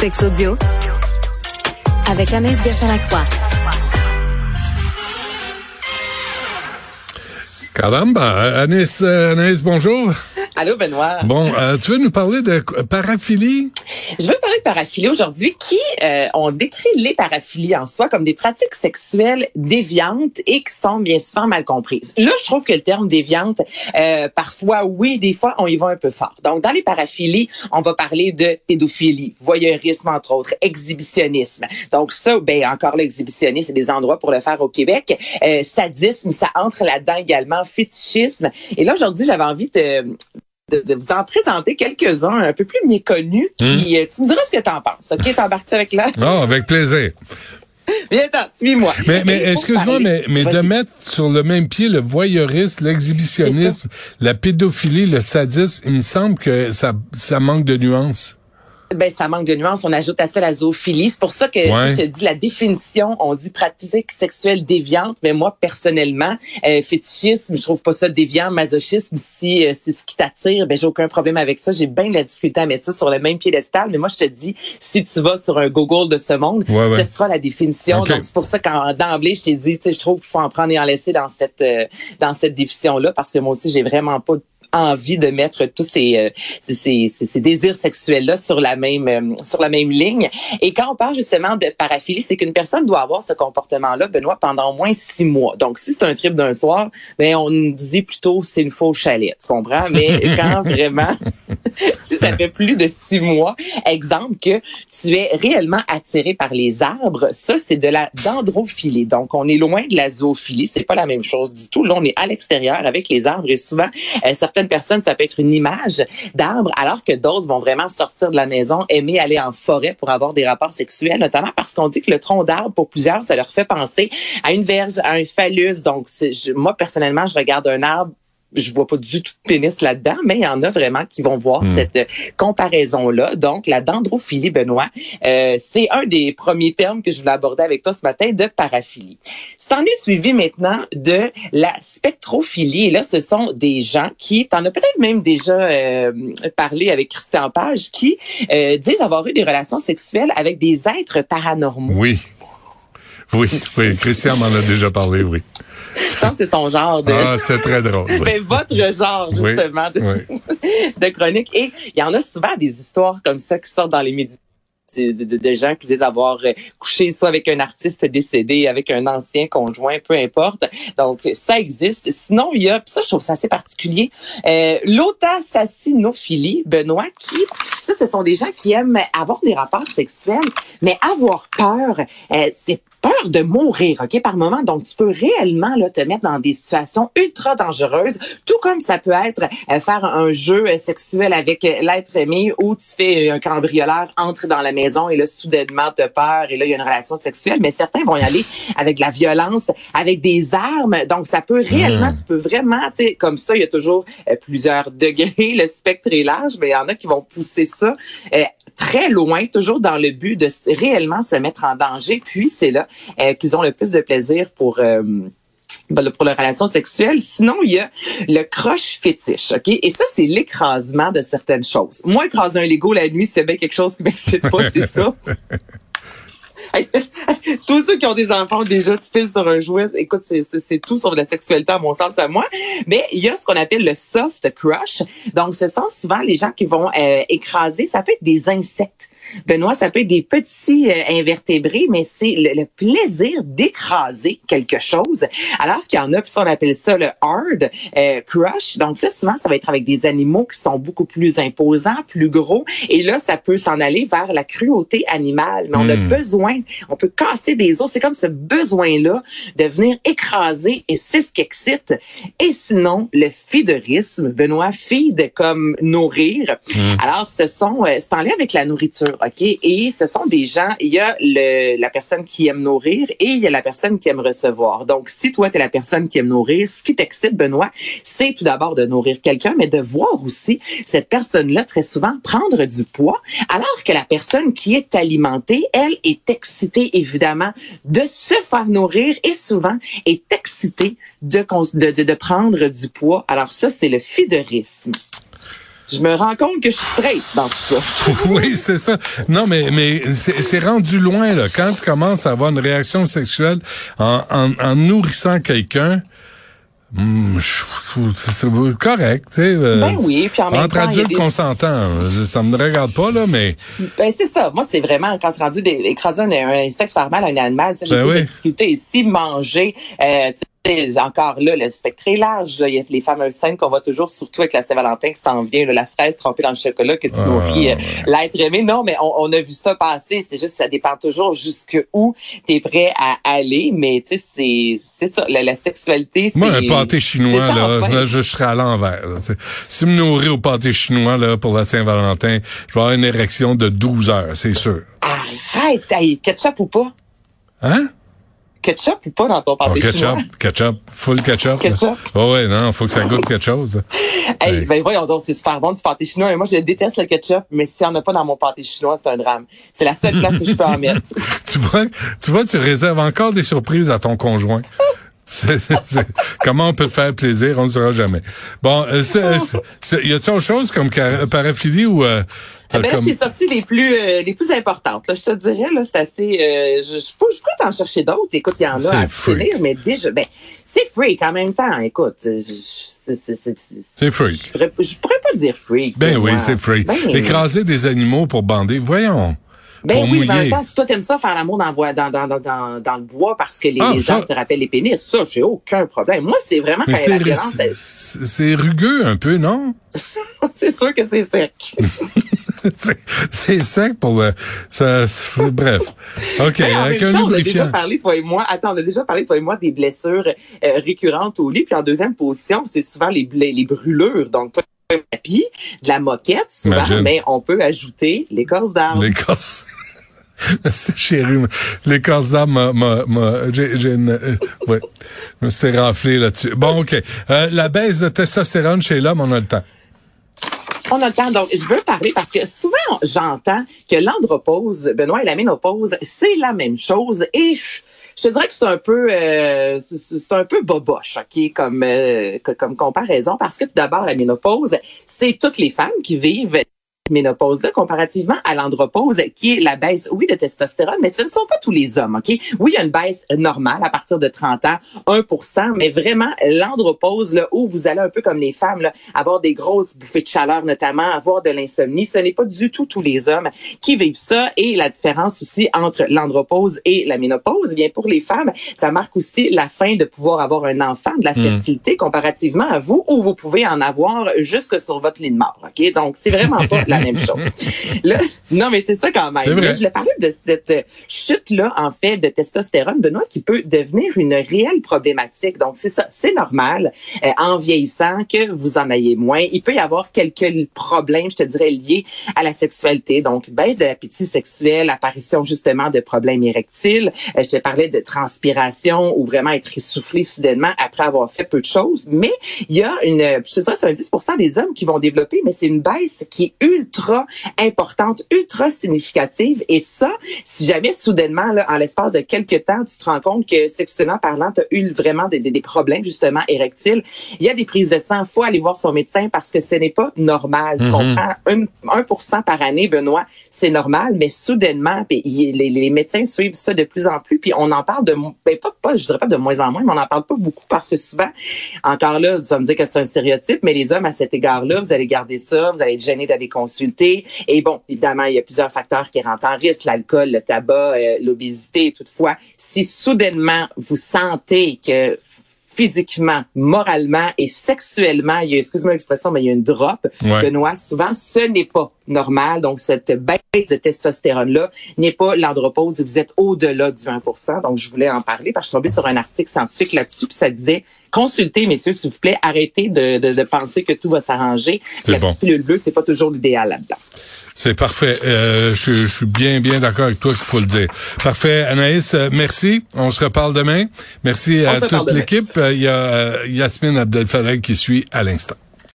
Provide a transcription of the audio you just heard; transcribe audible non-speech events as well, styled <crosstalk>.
Sex audio avec Anaïs Gertin-Lacroix. Caramba, Anaïs, euh, Anaïs bonjour. Allô, Benoît? Bon, euh, tu veux nous parler de paraphilie? Je veux parler de paraphilie aujourd'hui qui euh, on décrit les paraphilies en soi comme des pratiques sexuelles déviantes et qui sont bien souvent mal comprises. Là, je trouve que le terme déviante, euh, parfois oui, des fois on y va un peu fort. Donc, dans les paraphilies, on va parler de pédophilie, voyeurisme entre autres, exhibitionnisme. Donc ça, ben encore l'exhibitionnisme, c'est des endroits pour le faire au Québec. Euh, sadisme, ça entre là-dedans également, fétichisme. Et là aujourd'hui, j'avais envie de de, vous en présenter quelques-uns un peu plus méconnus qui, euh, tu me diras ce que tu en penses. OK, t'embarques avec là? Non, avec plaisir. <laughs> Viens, suis-moi. Mais, mais excuse-moi, mais, mais de mettre sur le même pied le voyeurisme, l'exhibitionnisme, la pédophilie, le sadisme, il me semble que ça, ça manque de nuances. Ben, ça manque de nuances. On ajoute à ça la zoophilie. C'est pour ça que je te dis la définition. On dit pratique sexuelle déviante, mais moi personnellement, euh, fétichisme, je trouve pas ça déviant. Masochisme, si euh, c'est ce qui t'attire, ben j'ai aucun problème avec ça. J'ai bien de la difficulté à mettre ça sur le même piédestal. Mais moi, je te dis, si tu vas sur un Google de ce monde, ce sera la définition. Donc c'est pour ça qu'en d'emblée, je t'ai dit, tu sais, je trouve qu'il faut en prendre et en laisser dans cette euh, dans cette définition là, parce que moi aussi, j'ai vraiment pas envie de mettre tous ces, euh, ces, ces, ces désirs sexuels-là sur la même euh, sur la même ligne. Et quand on parle justement de paraphilie, c'est qu'une personne doit avoir ce comportement-là, Benoît, pendant au moins six mois. Donc, si c'est un trip d'un soir, ben on dit plutôt c'est une faux chalet, tu comprends? Mais <laughs> quand vraiment, ça <laughs> fait plus de six mois, exemple que tu es réellement attiré par les arbres, ça c'est de la dendrophilie. Donc, on est loin de la zoophilie, c'est pas la même chose du tout. Là, on est à l'extérieur avec les arbres et souvent euh, certaines personnes, ça peut être une image d'arbre, alors que d'autres vont vraiment sortir de la maison, aimer aller en forêt pour avoir des rapports sexuels, notamment parce qu'on dit que le tronc d'arbre, pour plusieurs, ça leur fait penser à une verge, à un phallus. Donc, moi, personnellement, je regarde un arbre je vois pas du tout de pénis là-dedans, mais il y en a vraiment qui vont voir hmm. cette comparaison-là. Donc, la dendrophilie, Benoît, euh, c'est un des premiers termes que je voulais aborder avec toi ce matin de paraphilie. S'en est suivi maintenant de la spectrophilie. Et là, ce sont des gens qui, t'en as peut-être même déjà euh, parlé avec Christian Page, qui euh, disent avoir eu des relations sexuelles avec des êtres paranormaux. Oui. <laughs> Oui, oui, Christian m'en a déjà parlé, oui. Ça, c'est son genre de. Ah, c'était très drôle. Mais votre genre, justement, <laughs> de, chronique. Et il y en a souvent des histoires comme ça qui sortent dans les médias. De, de, gens qui disent avoir euh, couché soit avec un artiste décédé, avec un ancien conjoint, peu importe. Donc, ça existe. Sinon, il y a, ça, je trouve ça assez particulier, euh, Benoît, qui, ça, ce sont des gens qui aiment avoir des rapports sexuels, mais avoir peur, euh, c'est peur de mourir, OK, par moment. Donc, tu peux réellement là, te mettre dans des situations ultra dangereuses, tout comme ça peut être euh, faire un jeu euh, sexuel avec euh, l'être aimé où tu fais un cambrioleur, entre dans la maison et là, soudainement, te peur et là, il y a une relation sexuelle. Mais certains vont y aller avec la violence, avec des armes. Donc, ça peut réellement, hmm. tu peux vraiment, tu sais, comme ça, il y a toujours plusieurs degrés, <laughs> le spectre est large, mais il y en a qui vont pousser ça très loin, toujours dans le but de réellement se mettre en danger. Puis c'est là euh, qu'ils ont le plus de plaisir pour euh, ben, pour la relation sexuelle. Sinon, il y a le croche fétiche, OK? Et ça, c'est l'écrasement de certaines choses. Moi, écraser un Lego la nuit, c'est bien quelque chose qui m'excite pas, c'est ça. <laughs> <laughs> Tous ceux qui ont des enfants déjà, tu piles sur un jouet. Écoute, c'est tout sur la sexualité à mon sens à moi. Mais il y a ce qu'on appelle le soft crush. Donc, ce sont souvent les gens qui vont euh, écraser. Ça peut être des insectes. Benoît, ça peut être des petits euh, invertébrés, mais c'est le, plaisir d'écraser quelque chose. Alors qu'il y en a, puis on appelle ça le hard euh, crush. Donc là, souvent, ça va être avec des animaux qui sont beaucoup plus imposants, plus gros. Et là, ça peut s'en aller vers la cruauté animale. Mais on a hmm. On peut casser des os. C'est comme ce besoin-là de venir écraser et c'est ce qui excite. Et sinon, le fiderisme, Benoît, feed comme nourrir. Hmm. Alors, ce sont, euh, c'est en lien avec la nourriture. OK? Et ce sont des gens, il y a le, la personne qui aime nourrir et il y a la personne qui aime recevoir. Donc, si toi, tu es la personne qui aime nourrir, ce qui t'excite, Benoît, c'est tout d'abord de nourrir quelqu'un, mais de voir aussi cette personne-là très souvent prendre du poids, alors que la personne qui est alimentée, elle, est excitée, évidemment, de se faire nourrir et souvent est excitée de, prendre du poids. Alors ça, c'est le fiderisme. je me rends compte que je suis straight dans tout ça. <laughs> oui, c'est ça. Non, mais c'est rendu loin, là. Quand tu commences à avoir une réaction sexuelle en, nourrissant quelqu'un, hmm, c'est correct, tu sais. Euh, ben oui, puis en même entre adultes consentants, ça me regarde pas là, mais. Ben c'est ça. Moi, c'est vraiment quand c'est rendu d'écraser un, un, insecte farmal, un animal, j'ai ben des difficultés. ici manger, euh, encore là, le spectre est large. Il y a les fameuses scènes qu'on voit toujours, surtout avec la Saint-Valentin qui s'en vient, la fraise trempée dans le chocolat que tu ah, nourris euh, l'être aimé. Non, mais on, a vu ça passer. C'est juste ça dépend toujours jusqu'où tu es prêt à aller. Mais tu sais, c'est ça. La, sexualité, c'est... Moi, un pâté chinois, là, je, serais à l'envers. Si me nourrir au pâté chinois là pour la Saint-Valentin, je vais avoir une érection de 12 heures, c'est sûr. Arrête! ketchup ou pas? Hein? Ketchup ou pas dans ton pâté oh, ketchup, chinois? Ketchup, full ketchup. Ketchup. Oh ouais, non, faut que ça goûte quelque chose. <laughs> hey, ben voyons donc, c'est super bon du pâté chinois. moi, je déteste le ketchup, mais s'il n'y en a pas dans mon pâté chinois, c'est un drame. C'est la seule place où je peux en mettre. <laughs> tu vois, tu vois, tu réserves encore des surprises à ton conjoint. <laughs> comment on peut te faire plaisir, on ne saura jamais. Bon, euh, y a-t-il autre chose comme paraphilie ou euh, eh ben là, j'ai sorti les plus euh, les plus importantes. Là, je te dirais là, c'est assez. Euh, je, je, je pourrais t'en chercher d'autres. Écoute, il y en a à finir, mais déjà, ben c'est freak en même temps. Écoute, c'est c'est freak. Je pourrais, je pourrais pas dire freak. Ben oui, c'est freak. Ben, Écraser des animaux pour bander, voyons. Ben oui, mais en même temps, si toi t'aimes ça faire l'amour dans, dans, dans, dans, dans le bois parce que les, ah, les te rappellent les pénis, ça, j'ai aucun problème. Moi, c'est vraiment mais quand la violence... C'est rugueux un peu, non? <laughs> c'est sûr que c'est sec. <laughs> <laughs> c'est sec pour le... Ça, bref. OK, un On a déjà parlé, toi et moi, attends, on a déjà parlé, toi et moi, des blessures euh, récurrentes au lit. Puis en deuxième position, c'est souvent les, les brûlures. Donc, toi, tapis, de la moquette, souvent, mais on peut ajouter l'écorce d'arbre. L'écorce. <laughs> C'est chéri. L'écorce d'arbre j'ai, j'ai une, euh, ouais. Je me suis renflé là-dessus. Bon, OK. Euh, la baisse de testostérone chez l'homme, on a le temps. On a. Donc, je veux parler parce que souvent, j'entends que l'andropause, Benoît, et la ménopause, c'est la même chose. Et je, je te dirais que c'est un peu euh, c'est un peu boboche, OK, comme euh, comme comparaison parce que tout d'abord la ménopause, c'est toutes les femmes qui vivent ménopause-là, comparativement à l'andropause, qui est la baisse, oui, de testostérone, mais ce ne sont pas tous les hommes, OK? Oui, il y a une baisse normale à partir de 30 ans, 1 mais vraiment, l'andropause, là, où vous allez un peu comme les femmes, là, avoir des grosses bouffées de chaleur, notamment, avoir de l'insomnie, ce n'est pas du tout tous les hommes qui vivent ça. Et la différence aussi entre l'andropause et la ménopause, eh bien, pour les femmes, ça marque aussi la fin de pouvoir avoir un enfant, de la hmm. fertilité, comparativement à vous, où vous pouvez en avoir jusque sur votre lit de mort, OK? Donc, c'est vraiment pas <laughs> la même chose. <laughs> non, mais c'est ça quand même. je voulais parler de cette chute-là, en fait, de testostérone, de noix qui peut devenir une réelle problématique. Donc, c'est ça, c'est normal, euh, en vieillissant, que vous en ayez moins. Il peut y avoir quelques problèmes, je te dirais, liés à la sexualité. Donc, baisse de l'appétit sexuel, apparition justement de problèmes érectiles. Euh, je te parlais de transpiration ou vraiment être essoufflé soudainement après avoir fait peu de choses. Mais il y a une, je te dirais, c'est un 10% des hommes qui vont développer, mais c'est une baisse qui est ultra ultra importante, ultra significative. Et ça, si jamais soudainement, là, en l'espace de quelques temps, tu te rends compte que sexuellement parlant, tu as eu vraiment des, des, problèmes justement érectiles, il y a des prises de sang, faut aller voir son médecin parce que ce n'est pas normal. Tu mm-hmm. comprends? 1%, par année, Benoît, c'est normal, mais soudainement, les, les, médecins suivent ça de plus en plus, puis on en parle de, ben pas, pas, je dirais pas de moins en moins, mais on en parle pas beaucoup parce que souvent, encore là, tu vas me dire que c'est un stéréotype, mais les hommes à cet égard-là, vous allez garder ça, vous allez être gênés d'aller et bon, évidemment, il y a plusieurs facteurs qui rentrent en risque, l'alcool, le tabac, euh, l'obésité. Toutefois, si soudainement vous sentez que physiquement, moralement et sexuellement, il y a, excuse-moi l'expression, mais il y a une drop de noix. Souvent, ce n'est pas normal. Donc, cette baisse de testostérone-là n'est pas l'andropause. Vous êtes au-delà du 1% Donc, je voulais en parler parce que je suis tombée sur un article scientifique là-dessus, puis ça disait consultez, messieurs, s'il vous plaît, arrêtez de, de, penser que tout va s'arranger. La bon. pilule bleue, c'est pas toujours l'idéal là-dedans. C'est parfait. Euh, je, suis bien, bien d'accord avec toi qu'il faut le dire. Parfait. Anaïs, euh, merci. On se reparle demain. Merci à toute l'équipe. Il y a euh, Yasmine Abdel qui suit à l'instant.